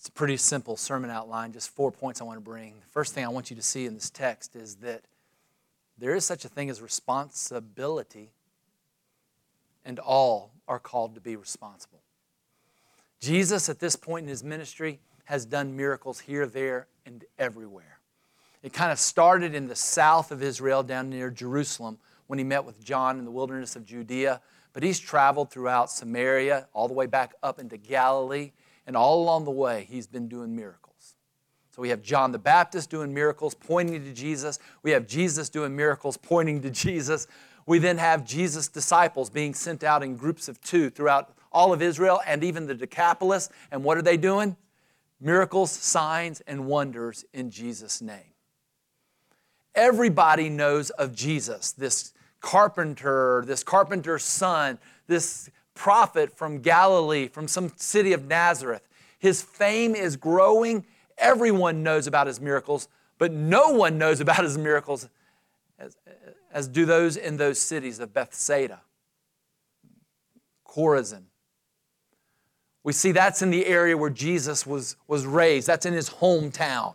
It's a pretty simple sermon outline, just four points I want to bring. The first thing I want you to see in this text is that there is such a thing as responsibility, and all are called to be responsible. Jesus, at this point in his ministry, has done miracles here, there, and everywhere. It kind of started in the south of Israel, down near Jerusalem, when he met with John in the wilderness of Judea. But he's traveled throughout Samaria, all the way back up into Galilee, and all along the way, he's been doing miracles. So we have John the Baptist doing miracles, pointing to Jesus. We have Jesus doing miracles, pointing to Jesus. We then have Jesus' disciples being sent out in groups of two throughout all of Israel and even the Decapolis. And what are they doing? Miracles, signs, and wonders in Jesus' name. Everybody knows of Jesus, this carpenter, this carpenter's son, this prophet from Galilee, from some city of Nazareth. His fame is growing. Everyone knows about his miracles, but no one knows about his miracles as, as do those in those cities of Bethsaida, Chorazin. We see that's in the area where Jesus was, was raised. That's in his hometown.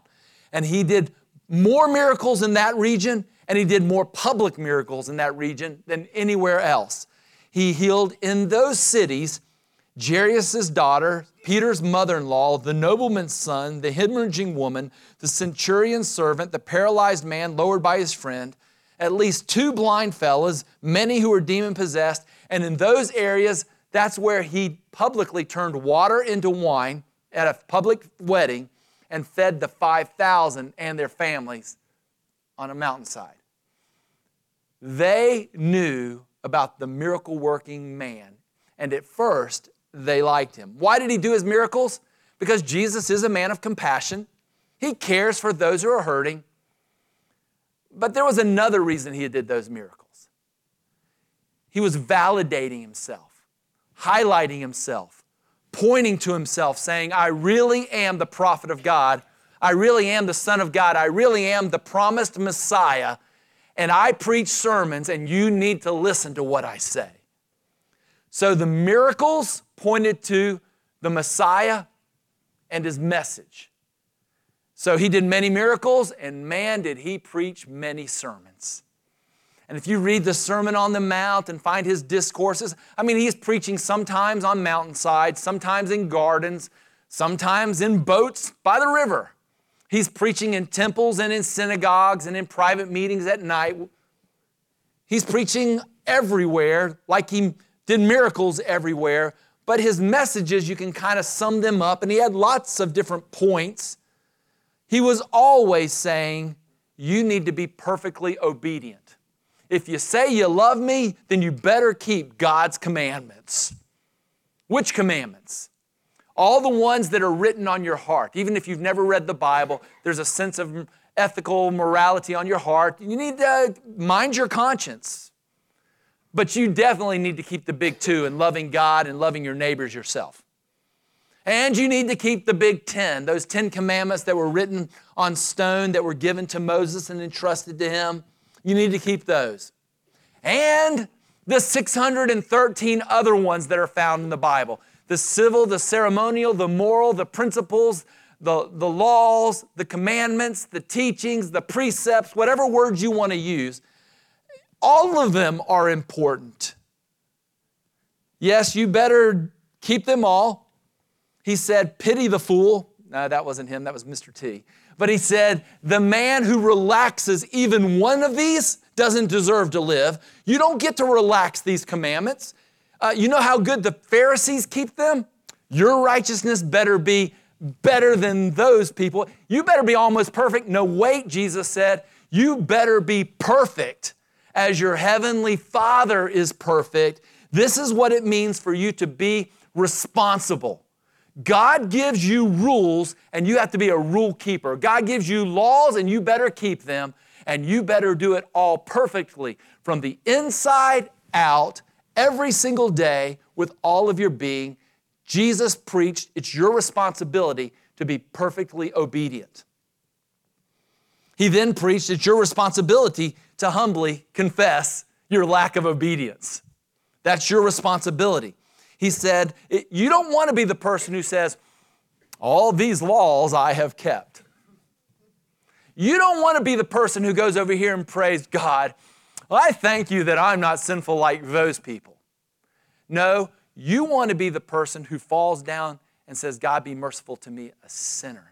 And he did more miracles in that region, and he did more public miracles in that region than anywhere else. He healed in those cities Jairus' daughter, Peter's mother in law, the nobleman's son, the hemorrhaging woman, the centurion's servant, the paralyzed man lowered by his friend, at least two blind fellows, many who were demon possessed. And in those areas, that's where he publicly turned water into wine at a public wedding and fed the 5,000 and their families on a mountainside. They knew about the miracle working man, and at first they liked him. Why did he do his miracles? Because Jesus is a man of compassion. He cares for those who are hurting. But there was another reason he did those miracles. He was validating himself, highlighting himself, pointing to himself, saying, I really am the prophet of God. I really am the Son of God. I really am the promised Messiah. And I preach sermons, and you need to listen to what I say. So the miracles pointed to the Messiah and his message. So he did many miracles, and man, did he preach many sermons. And if you read the Sermon on the Mount and find his discourses, I mean, he's preaching sometimes on mountainsides, sometimes in gardens, sometimes in boats by the river. He's preaching in temples and in synagogues and in private meetings at night. He's preaching everywhere, like he did miracles everywhere. But his messages, you can kind of sum them up, and he had lots of different points. He was always saying, You need to be perfectly obedient. If you say you love me, then you better keep God's commandments. Which commandments? All the ones that are written on your heart. Even if you've never read the Bible, there's a sense of ethical morality on your heart. You need to mind your conscience. But you definitely need to keep the big two and loving God and loving your neighbors yourself. And you need to keep the big 10, those 10 commandments that were written on stone that were given to Moses and entrusted to him. You need to keep those. And the 613 other ones that are found in the Bible the civil, the ceremonial, the moral, the principles, the, the laws, the commandments, the teachings, the precepts, whatever words you want to use. All of them are important. Yes, you better keep them all. He said, Pity the fool. No, that wasn't him, that was Mr. T. But he said, The man who relaxes even one of these doesn't deserve to live. You don't get to relax these commandments. Uh, you know how good the Pharisees keep them? Your righteousness better be better than those people. You better be almost perfect. No, wait, Jesus said, you better be perfect as your heavenly Father is perfect. This is what it means for you to be responsible. God gives you rules and you have to be a rule keeper. God gives you laws and you better keep them and you better do it all perfectly from the inside out every single day with all of your being. Jesus preached, it's your responsibility to be perfectly obedient. He then preached, it's your responsibility to humbly confess your lack of obedience. That's your responsibility. He said, You don't want to be the person who says, All these laws I have kept. You don't want to be the person who goes over here and prays God. I thank you that I'm not sinful like those people. No, you want to be the person who falls down and says, God, be merciful to me, a sinner.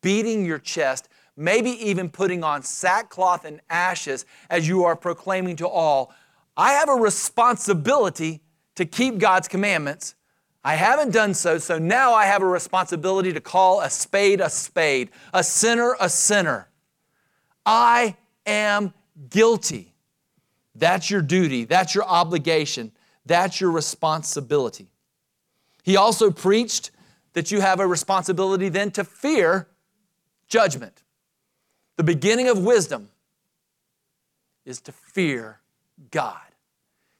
Beating your chest, maybe even putting on sackcloth and ashes as you are proclaiming to all, I have a responsibility to keep God's commandments. I haven't done so, so now I have a responsibility to call a spade a spade, a sinner a sinner. I am guilty. That's your duty, that's your obligation, that's your responsibility. He also preached that you have a responsibility then to fear judgment. The beginning of wisdom is to fear God.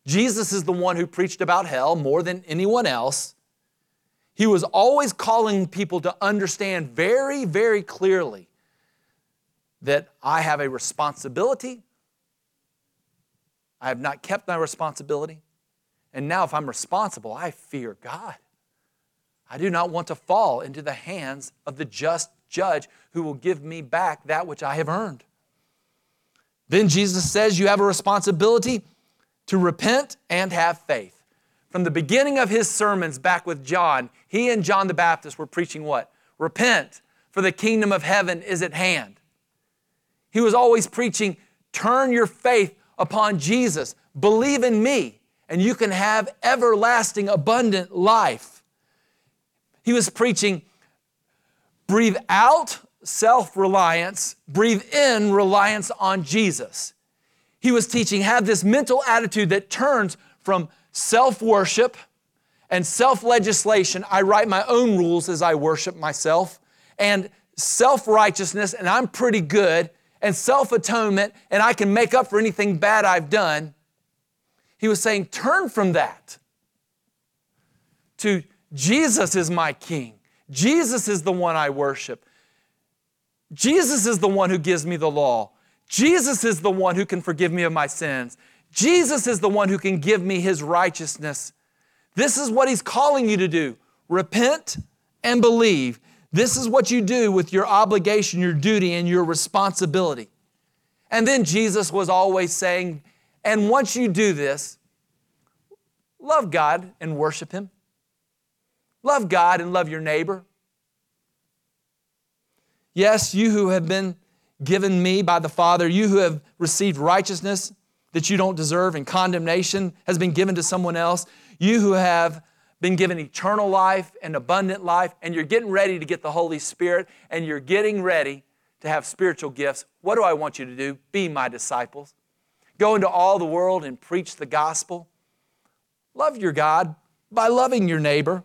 Jesus is the one who preached about hell more than anyone else. He was always calling people to understand very, very clearly that I have a responsibility. I have not kept my responsibility. And now, if I'm responsible, I fear God. I do not want to fall into the hands of the just judge who will give me back that which I have earned. Then Jesus says you have a responsibility to repent and have faith. From the beginning of his sermons back with John, he and John the Baptist were preaching what? Repent, for the kingdom of heaven is at hand. He was always preaching, turn your faith upon Jesus, believe in me, and you can have everlasting, abundant life. He was preaching, breathe out self reliance, breathe in reliance on Jesus. He was teaching, have this mental attitude that turns from self worship and self legislation. I write my own rules as I worship myself, and self righteousness, and I'm pretty good, and self atonement, and I can make up for anything bad I've done. He was saying, turn from that to Jesus is my king. Jesus is the one I worship. Jesus is the one who gives me the law. Jesus is the one who can forgive me of my sins. Jesus is the one who can give me his righteousness. This is what he's calling you to do repent and believe. This is what you do with your obligation, your duty, and your responsibility. And then Jesus was always saying, and once you do this, love God and worship him. Love God and love your neighbor. Yes, you who have been given me by the Father, you who have received righteousness that you don't deserve and condemnation has been given to someone else, you who have been given eternal life and abundant life, and you're getting ready to get the Holy Spirit, and you're getting ready to have spiritual gifts, what do I want you to do? Be my disciples. Go into all the world and preach the gospel. Love your God by loving your neighbor.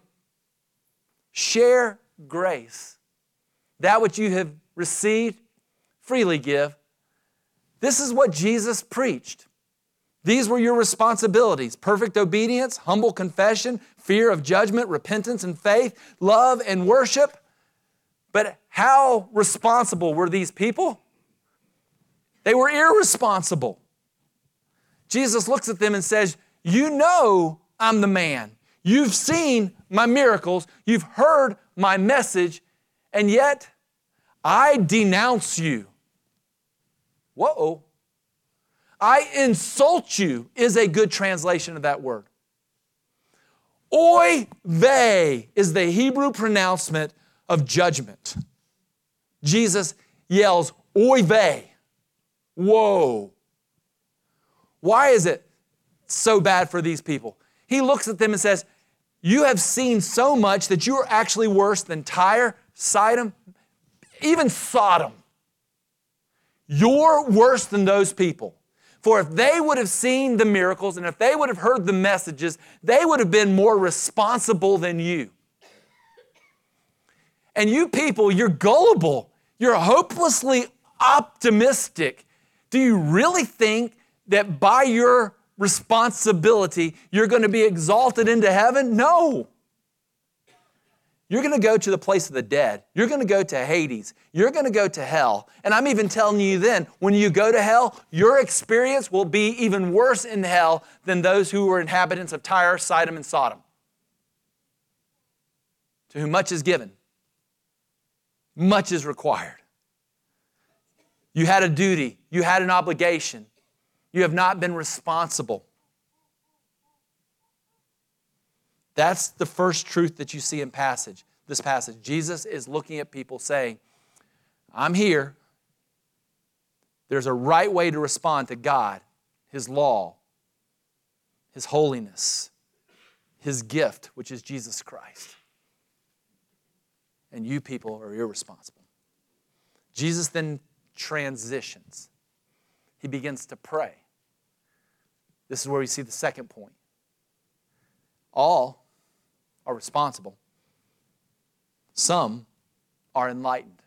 Share grace. That which you have received, freely give. This is what Jesus preached. These were your responsibilities perfect obedience, humble confession, fear of judgment, repentance and faith, love and worship. But how responsible were these people? They were irresponsible. Jesus looks at them and says, You know I'm the man. You've seen my miracles, you've heard my message, and yet I denounce you. Whoa. I insult you is a good translation of that word. Oy vey is the Hebrew pronouncement of judgment. Jesus yells, Oy vey. Whoa. Why is it so bad for these people? He looks at them and says, You have seen so much that you are actually worse than Tyre, Sidon, even Sodom. You're worse than those people. For if they would have seen the miracles and if they would have heard the messages, they would have been more responsible than you. And you people, you're gullible. You're hopelessly optimistic. Do you really think that by your responsibility, you're going to be exalted into heaven? No. You're going to go to the place of the dead. You're going to go to Hades. You're going to go to hell. And I'm even telling you then, when you go to hell, your experience will be even worse in hell than those who were inhabitants of Tyre, Sidon, and Sodom, to whom much is given, much is required. You had a duty, you had an obligation, you have not been responsible. That's the first truth that you see in passage, this passage. Jesus is looking at people saying, I'm here. There's a right way to respond to God, His law, His holiness, His gift, which is Jesus Christ. And you people are irresponsible. Jesus then transitions. He begins to pray. This is where we see the second point. All are responsible, some are enlightened.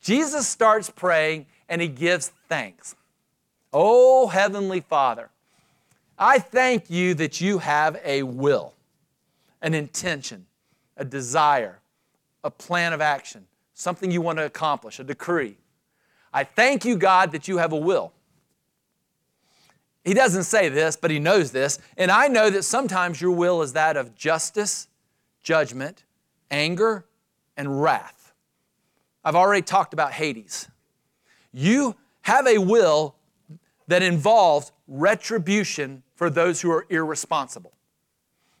Jesus starts praying and he gives thanks. Oh, Heavenly Father, I thank you that you have a will, an intention, a desire, a plan of action, something you want to accomplish, a decree. I thank you, God, that you have a will. He doesn't say this, but he knows this. And I know that sometimes your will is that of justice, judgment, anger, and wrath. I've already talked about Hades. You have a will that involves retribution for those who are irresponsible.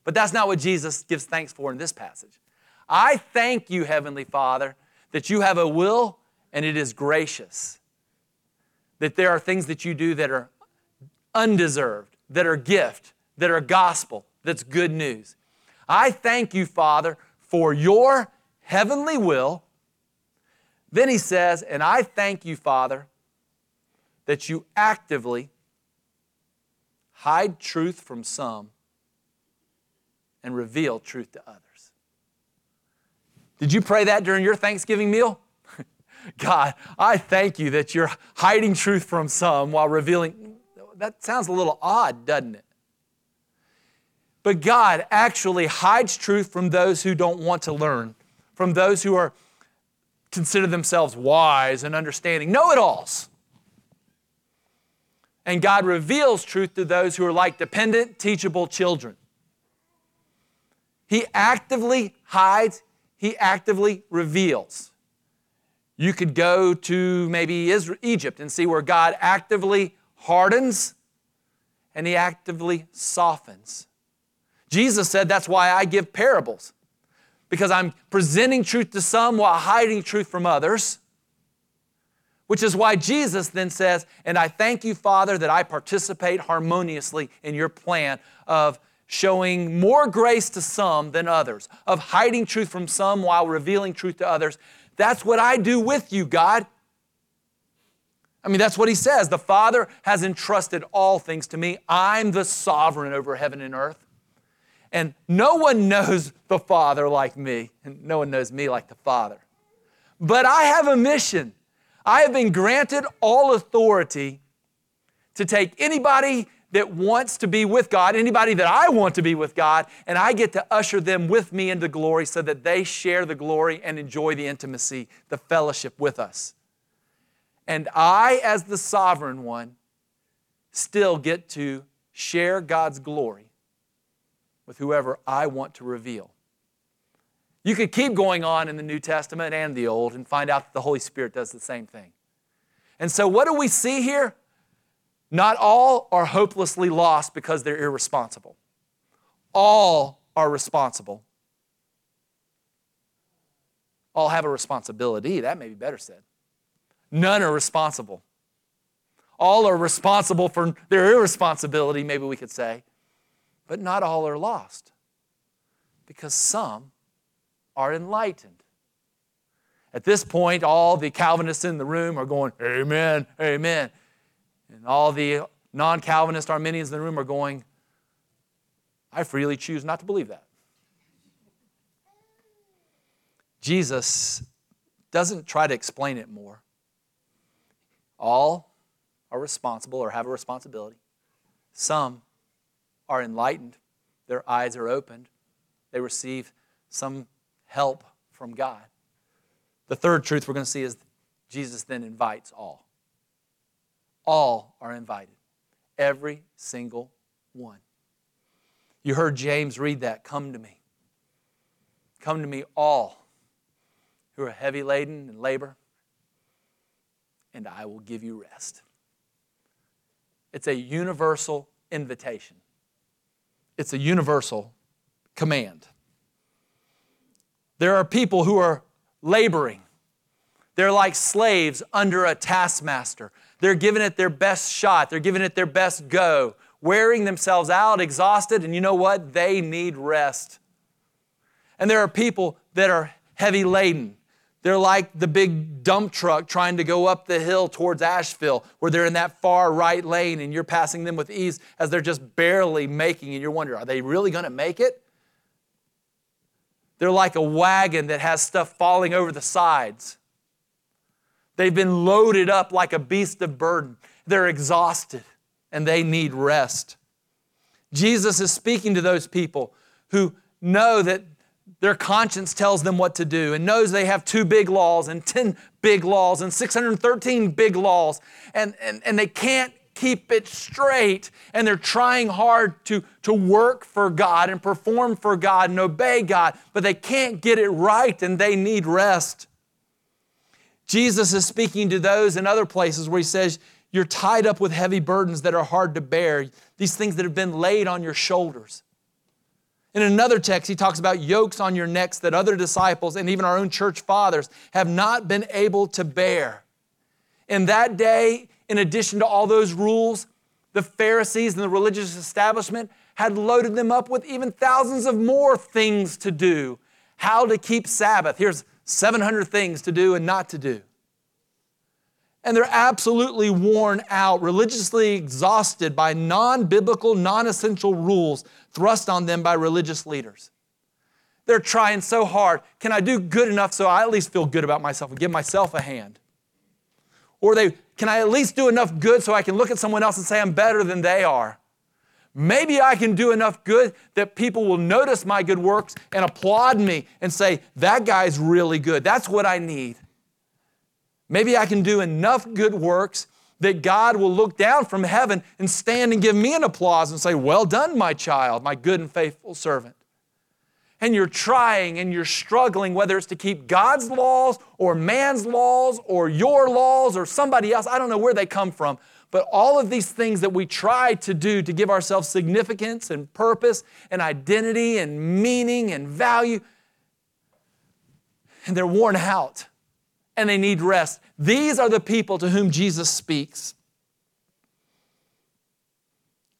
But that's not what Jesus gives thanks for in this passage. I thank you, Heavenly Father, that you have a will and it is gracious. That there are things that you do that are undeserved, that are gift, that are gospel, that's good news. I thank you, Father, for your heavenly will. Then he says, and I thank you, Father, that you actively hide truth from some and reveal truth to others. Did you pray that during your Thanksgiving meal? God, I thank you that you're hiding truth from some while revealing. That sounds a little odd, doesn't it? But God actually hides truth from those who don't want to learn, from those who are consider themselves wise and understanding, know-it-alls. And God reveals truth to those who are like dependent, teachable children. He actively hides, he actively reveals. You could go to maybe Israel, Egypt and see where God actively hardens and he actively softens. Jesus said, That's why I give parables, because I'm presenting truth to some while hiding truth from others. Which is why Jesus then says, And I thank you, Father, that I participate harmoniously in your plan of showing more grace to some than others, of hiding truth from some while revealing truth to others. That's what I do with you, God. I mean, that's what he says. The Father has entrusted all things to me. I'm the sovereign over heaven and earth. And no one knows the Father like me, and no one knows me like the Father. But I have a mission. I have been granted all authority to take anybody that wants to be with God, anybody that I want to be with God, and I get to usher them with me into glory so that they share the glory and enjoy the intimacy, the fellowship with us. And I, as the sovereign one, still get to share God's glory with whoever I want to reveal. You could keep going on in the New Testament and the Old and find out that the Holy Spirit does the same thing. And so, what do we see here? Not all are hopelessly lost because they're irresponsible. All are responsible. All have a responsibility. That may be better said. None are responsible. All are responsible for their irresponsibility, maybe we could say. But not all are lost because some are enlightened. At this point, all the Calvinists in the room are going, Amen, Amen. And all the non Calvinist Arminians in the room are going, I freely choose not to believe that. Jesus doesn't try to explain it more. All are responsible or have a responsibility. Some are enlightened, their eyes are opened, they receive some help from God. The third truth we're going to see is Jesus then invites all. All are invited. Every single one. You heard James read that. Come to me. Come to me, all who are heavy laden and labor, and I will give you rest. It's a universal invitation, it's a universal command. There are people who are laboring. They're like slaves under a taskmaster. They're giving it their best shot. They're giving it their best go, wearing themselves out, exhausted, and you know what? They need rest. And there are people that are heavy laden. They're like the big dump truck trying to go up the hill towards Asheville, where they're in that far right lane and you're passing them with ease as they're just barely making, and you're wondering, are they really going to make it? They're like a wagon that has stuff falling over the sides. They've been loaded up like a beast of burden. They're exhausted and they need rest. Jesus is speaking to those people who know that their conscience tells them what to do and knows they have two big laws and 10 big laws and 613 big laws and, and, and they can't keep it straight and they're trying hard to, to work for God and perform for God and obey God, but they can't get it right and they need rest. Jesus is speaking to those in other places where he says, You're tied up with heavy burdens that are hard to bear, these things that have been laid on your shoulders. In another text, he talks about yokes on your necks that other disciples and even our own church fathers have not been able to bear. In that day, in addition to all those rules, the Pharisees and the religious establishment had loaded them up with even thousands of more things to do. How to keep Sabbath. Here's 700 things to do and not to do. And they're absolutely worn out, religiously exhausted by non biblical, non essential rules thrust on them by religious leaders. They're trying so hard. Can I do good enough so I at least feel good about myself and give myself a hand? Or they, can I at least do enough good so I can look at someone else and say I'm better than they are? Maybe I can do enough good that people will notice my good works and applaud me and say, that guy's really good. That's what I need. Maybe I can do enough good works that God will look down from heaven and stand and give me an applause and say, Well done, my child, my good and faithful servant. And you're trying and you're struggling, whether it's to keep God's laws or man's laws or your laws or somebody else, I don't know where they come from, but all of these things that we try to do to give ourselves significance and purpose and identity and meaning and value, and they're worn out and they need rest. These are the people to whom Jesus speaks.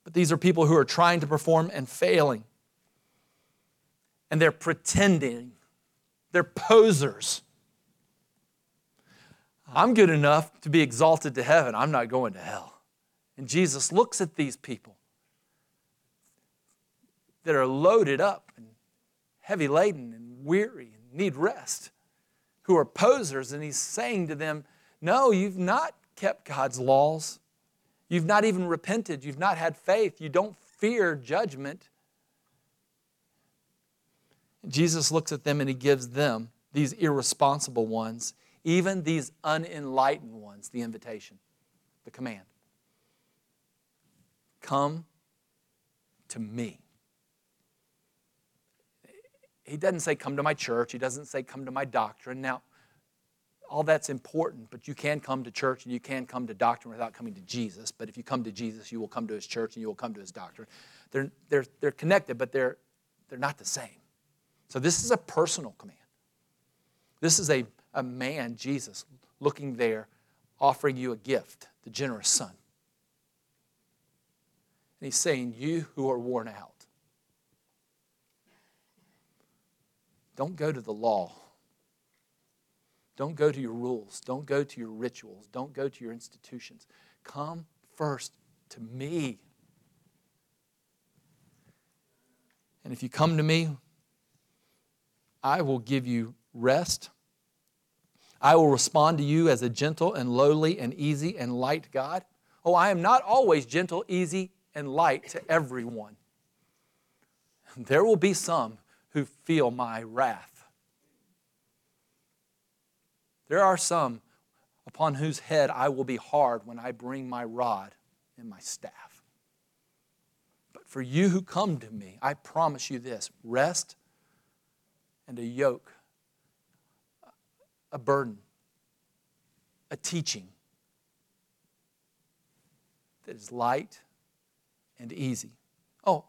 But these are people who are trying to perform and failing and they're pretending. They're posers. I'm good enough to be exalted to heaven. I'm not going to hell. And Jesus looks at these people that are loaded up and heavy laden and weary and need rest, who are posers, and he's saying to them, No, you've not kept God's laws. You've not even repented. You've not had faith. You don't fear judgment. Jesus looks at them and he gives them, these irresponsible ones, even these unenlightened ones, the invitation, the command. Come to me. He doesn't say, Come to my church. He doesn't say, Come to my doctrine. Now, all that's important, but you can come to church and you can come to doctrine without coming to Jesus. But if you come to Jesus, you will come to his church and you will come to his doctrine. They're, they're, they're connected, but they're, they're not the same. So this is a personal command. This is a, a man, Jesus, looking there, offering you a gift, the generous son. And he's saying, You who are worn out, don't go to the law. Don't go to your rules. Don't go to your rituals. Don't go to your institutions. Come first to me. And if you come to me I will give you rest. I will respond to you as a gentle and lowly and easy and light God. Oh, I am not always gentle, easy, and light to everyone. There will be some who feel my wrath. There are some upon whose head I will be hard when I bring my rod and my staff. But for you who come to me, I promise you this rest and a yoke a burden, a teaching that is light and easy. Oh,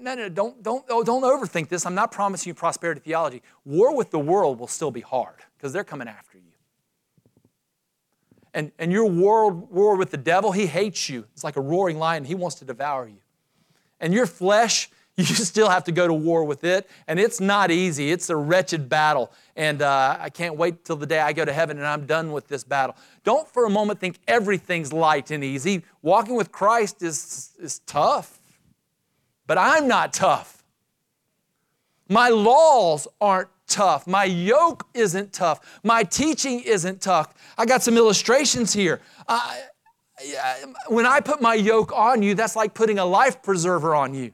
no, no, don't, don't, oh, don't overthink this. I'm not promising you prosperity theology. War with the world will still be hard because they're coming after you. And, and your world war with the devil, he hates you. It's like a roaring lion. He wants to devour you. And your flesh, you still have to go to war with it. And it's not easy. It's a wretched battle. And uh, I can't wait till the day I go to heaven and I'm done with this battle. Don't for a moment think everything's light and easy. Walking with Christ is, is tough. But I'm not tough. My laws aren't tough. My yoke isn't tough. My teaching isn't tough. I got some illustrations here. I, when I put my yoke on you, that's like putting a life preserver on you.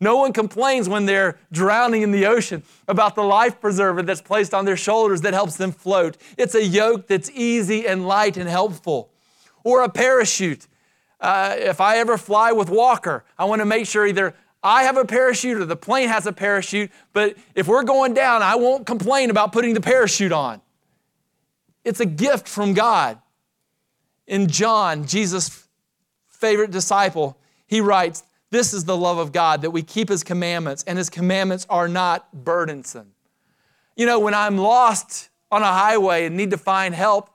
No one complains when they're drowning in the ocean about the life preserver that's placed on their shoulders that helps them float. It's a yoke that's easy and light and helpful. Or a parachute. Uh, if I ever fly with Walker, I want to make sure either I have a parachute or the plane has a parachute, but if we're going down, I won't complain about putting the parachute on. It's a gift from God. In John, Jesus' favorite disciple, he writes, this is the love of God, that we keep His commandments, and His commandments are not burdensome. You know, when I'm lost on a highway and need to find help,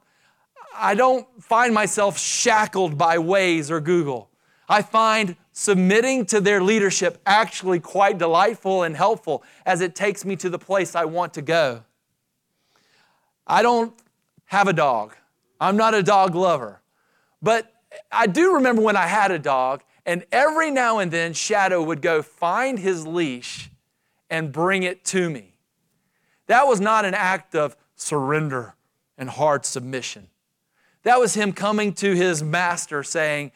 I don't find myself shackled by Waze or Google. I find submitting to their leadership actually quite delightful and helpful as it takes me to the place I want to go. I don't have a dog. I'm not a dog lover. But I do remember when I had a dog and every now and then, Shadow would go find his leash and bring it to me. That was not an act of surrender and hard submission. That was him coming to his master saying,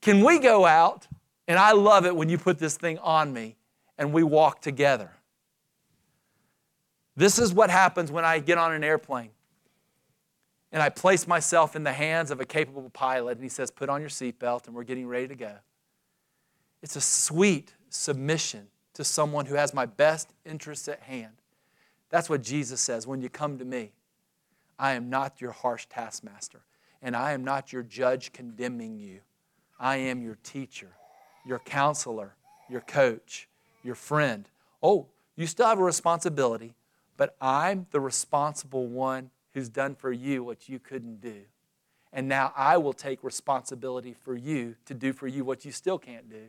Can we go out? And I love it when you put this thing on me and we walk together. This is what happens when I get on an airplane and I place myself in the hands of a capable pilot, and he says, Put on your seatbelt, and we're getting ready to go. It's a sweet submission to someone who has my best interests at hand. That's what Jesus says when you come to me. I am not your harsh taskmaster, and I am not your judge condemning you. I am your teacher, your counselor, your coach, your friend. Oh, you still have a responsibility, but I'm the responsible one who's done for you what you couldn't do. And now I will take responsibility for you to do for you what you still can't do.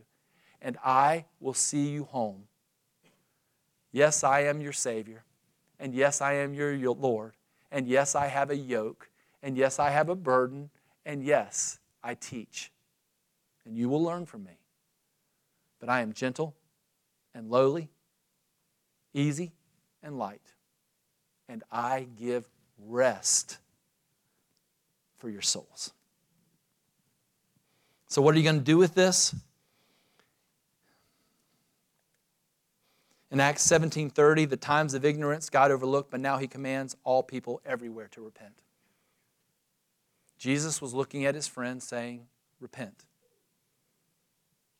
And I will see you home. Yes, I am your Savior. And yes, I am your Lord. And yes, I have a yoke. And yes, I have a burden. And yes, I teach. And you will learn from me. But I am gentle and lowly, easy and light. And I give rest for your souls. So, what are you going to do with this? In Acts 17:30, the times of ignorance God overlooked, but now he commands all people everywhere to repent. Jesus was looking at his friends saying, Repent.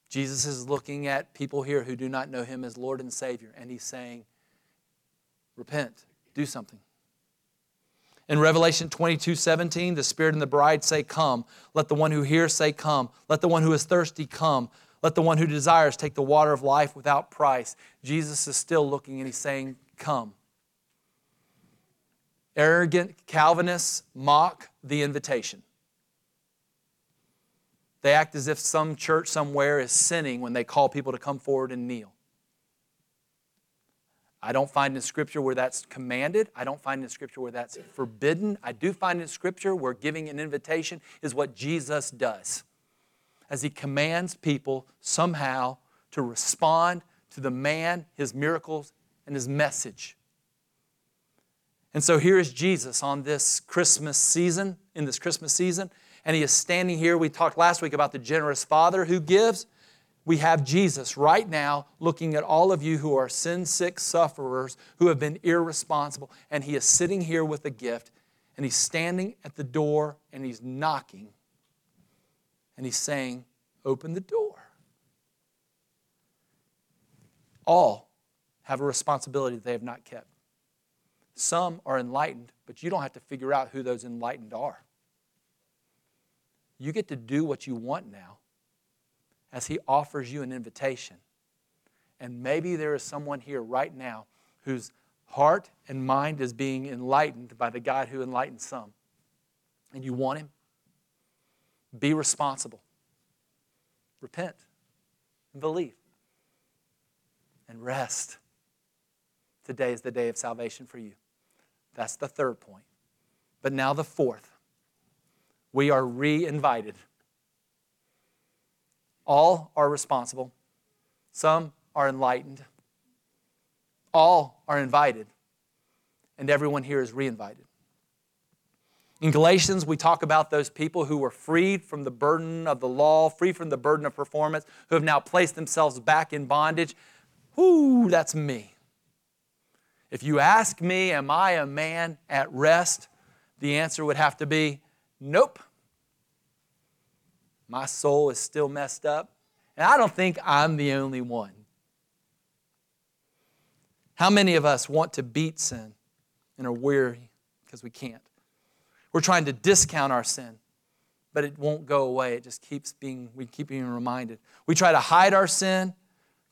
Jesus is looking at people here who do not know him as Lord and Savior, and he's saying, Repent, do something. In Revelation 22 17, the Spirit and the bride say, Come. Let the one who hears say, Come. Let the one who is thirsty come. Let the one who desires take the water of life without price. Jesus is still looking and he's saying, Come. Arrogant Calvinists mock the invitation. They act as if some church somewhere is sinning when they call people to come forward and kneel. I don't find in Scripture where that's commanded. I don't find in Scripture where that's forbidden. I do find in Scripture where giving an invitation is what Jesus does. As he commands people somehow to respond to the man, his miracles, and his message. And so here is Jesus on this Christmas season, in this Christmas season, and he is standing here. We talked last week about the generous father who gives we have Jesus right now looking at all of you who are sin sick sufferers who have been irresponsible. And He is sitting here with a gift, and He's standing at the door and He's knocking. And He's saying, Open the door. All have a responsibility that they have not kept. Some are enlightened But you don't have to figure out who those enlightened are. You get to do what you want now as He offers you an invitation. And maybe there is someone here right now whose heart and mind is being enlightened by the God who enlightens some. And you want Him? Be responsible. Repent and believe and rest. Today is the day of salvation for you. That's the third point. But now the fourth. We are re invited. All are responsible, some are enlightened, all are invited, and everyone here is re invited. In Galatians, we talk about those people who were freed from the burden of the law, free from the burden of performance, who have now placed themselves back in bondage. Whoo, that's me. If you ask me, am I a man at rest? The answer would have to be nope. My soul is still messed up, and I don't think I'm the only one. How many of us want to beat sin and are weary because we can't? We're trying to discount our sin, but it won't go away. It just keeps being, we keep being reminded. We try to hide our sin,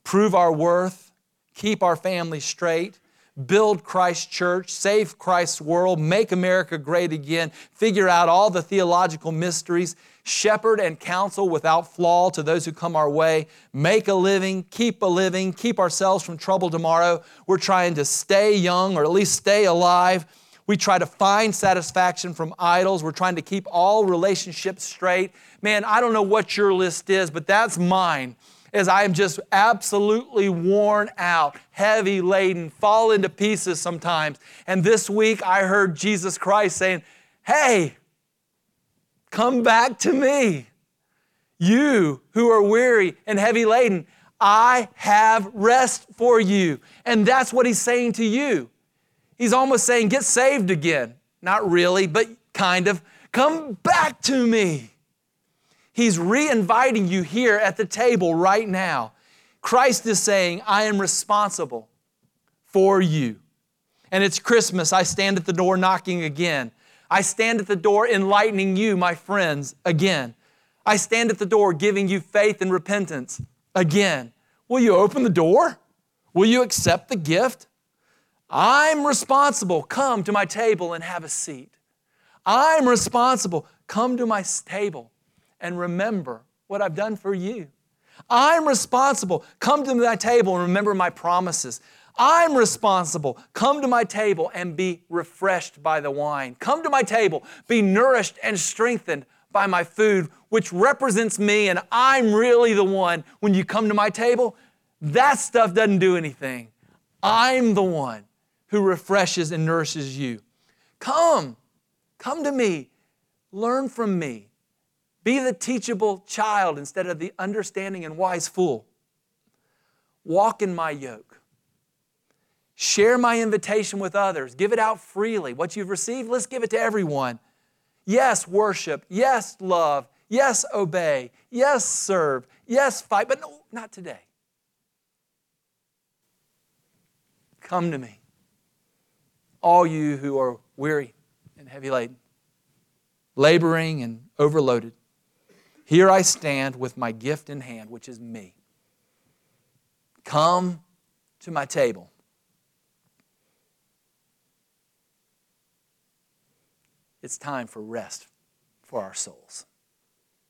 prove our worth, keep our family straight, build Christ's church, save Christ's world, make America great again, figure out all the theological mysteries, shepherd and counsel without flaw to those who come our way, make a living, keep a living, keep ourselves from trouble tomorrow. We're trying to stay young or at least stay alive we try to find satisfaction from idols. We're trying to keep all relationships straight. Man, I don't know what your list is, but that's mine. As I am just absolutely worn out, heavy laden, fall into pieces sometimes. And this week I heard Jesus Christ saying, Hey, come back to me. You who are weary and heavy laden, I have rest for you. And that's what he's saying to you. He's almost saying, Get saved again. Not really, but kind of. Come back to me. He's re inviting you here at the table right now. Christ is saying, I am responsible for you. And it's Christmas. I stand at the door knocking again. I stand at the door enlightening you, my friends, again. I stand at the door giving you faith and repentance again. Will you open the door? Will you accept the gift? I'm responsible. Come to my table and have a seat. I'm responsible. Come to my table and remember what I've done for you. I'm responsible. Come to my table and remember my promises. I'm responsible. Come to my table and be refreshed by the wine. Come to my table, be nourished and strengthened by my food, which represents me, and I'm really the one. When you come to my table, that stuff doesn't do anything. I'm the one who refreshes and nourishes you. Come, come to me, learn from me. Be the teachable child instead of the understanding and wise fool. Walk in my yoke. Share my invitation with others. Give it out freely. What you've received, let's give it to everyone. Yes, worship. Yes, love. Yes, obey. Yes, serve. Yes, fight. But no, not today. Come to me all you who are weary and heavy laden, laboring and overloaded. Here I stand with my gift in hand, which is me. Come to my table. It's time for rest for our souls.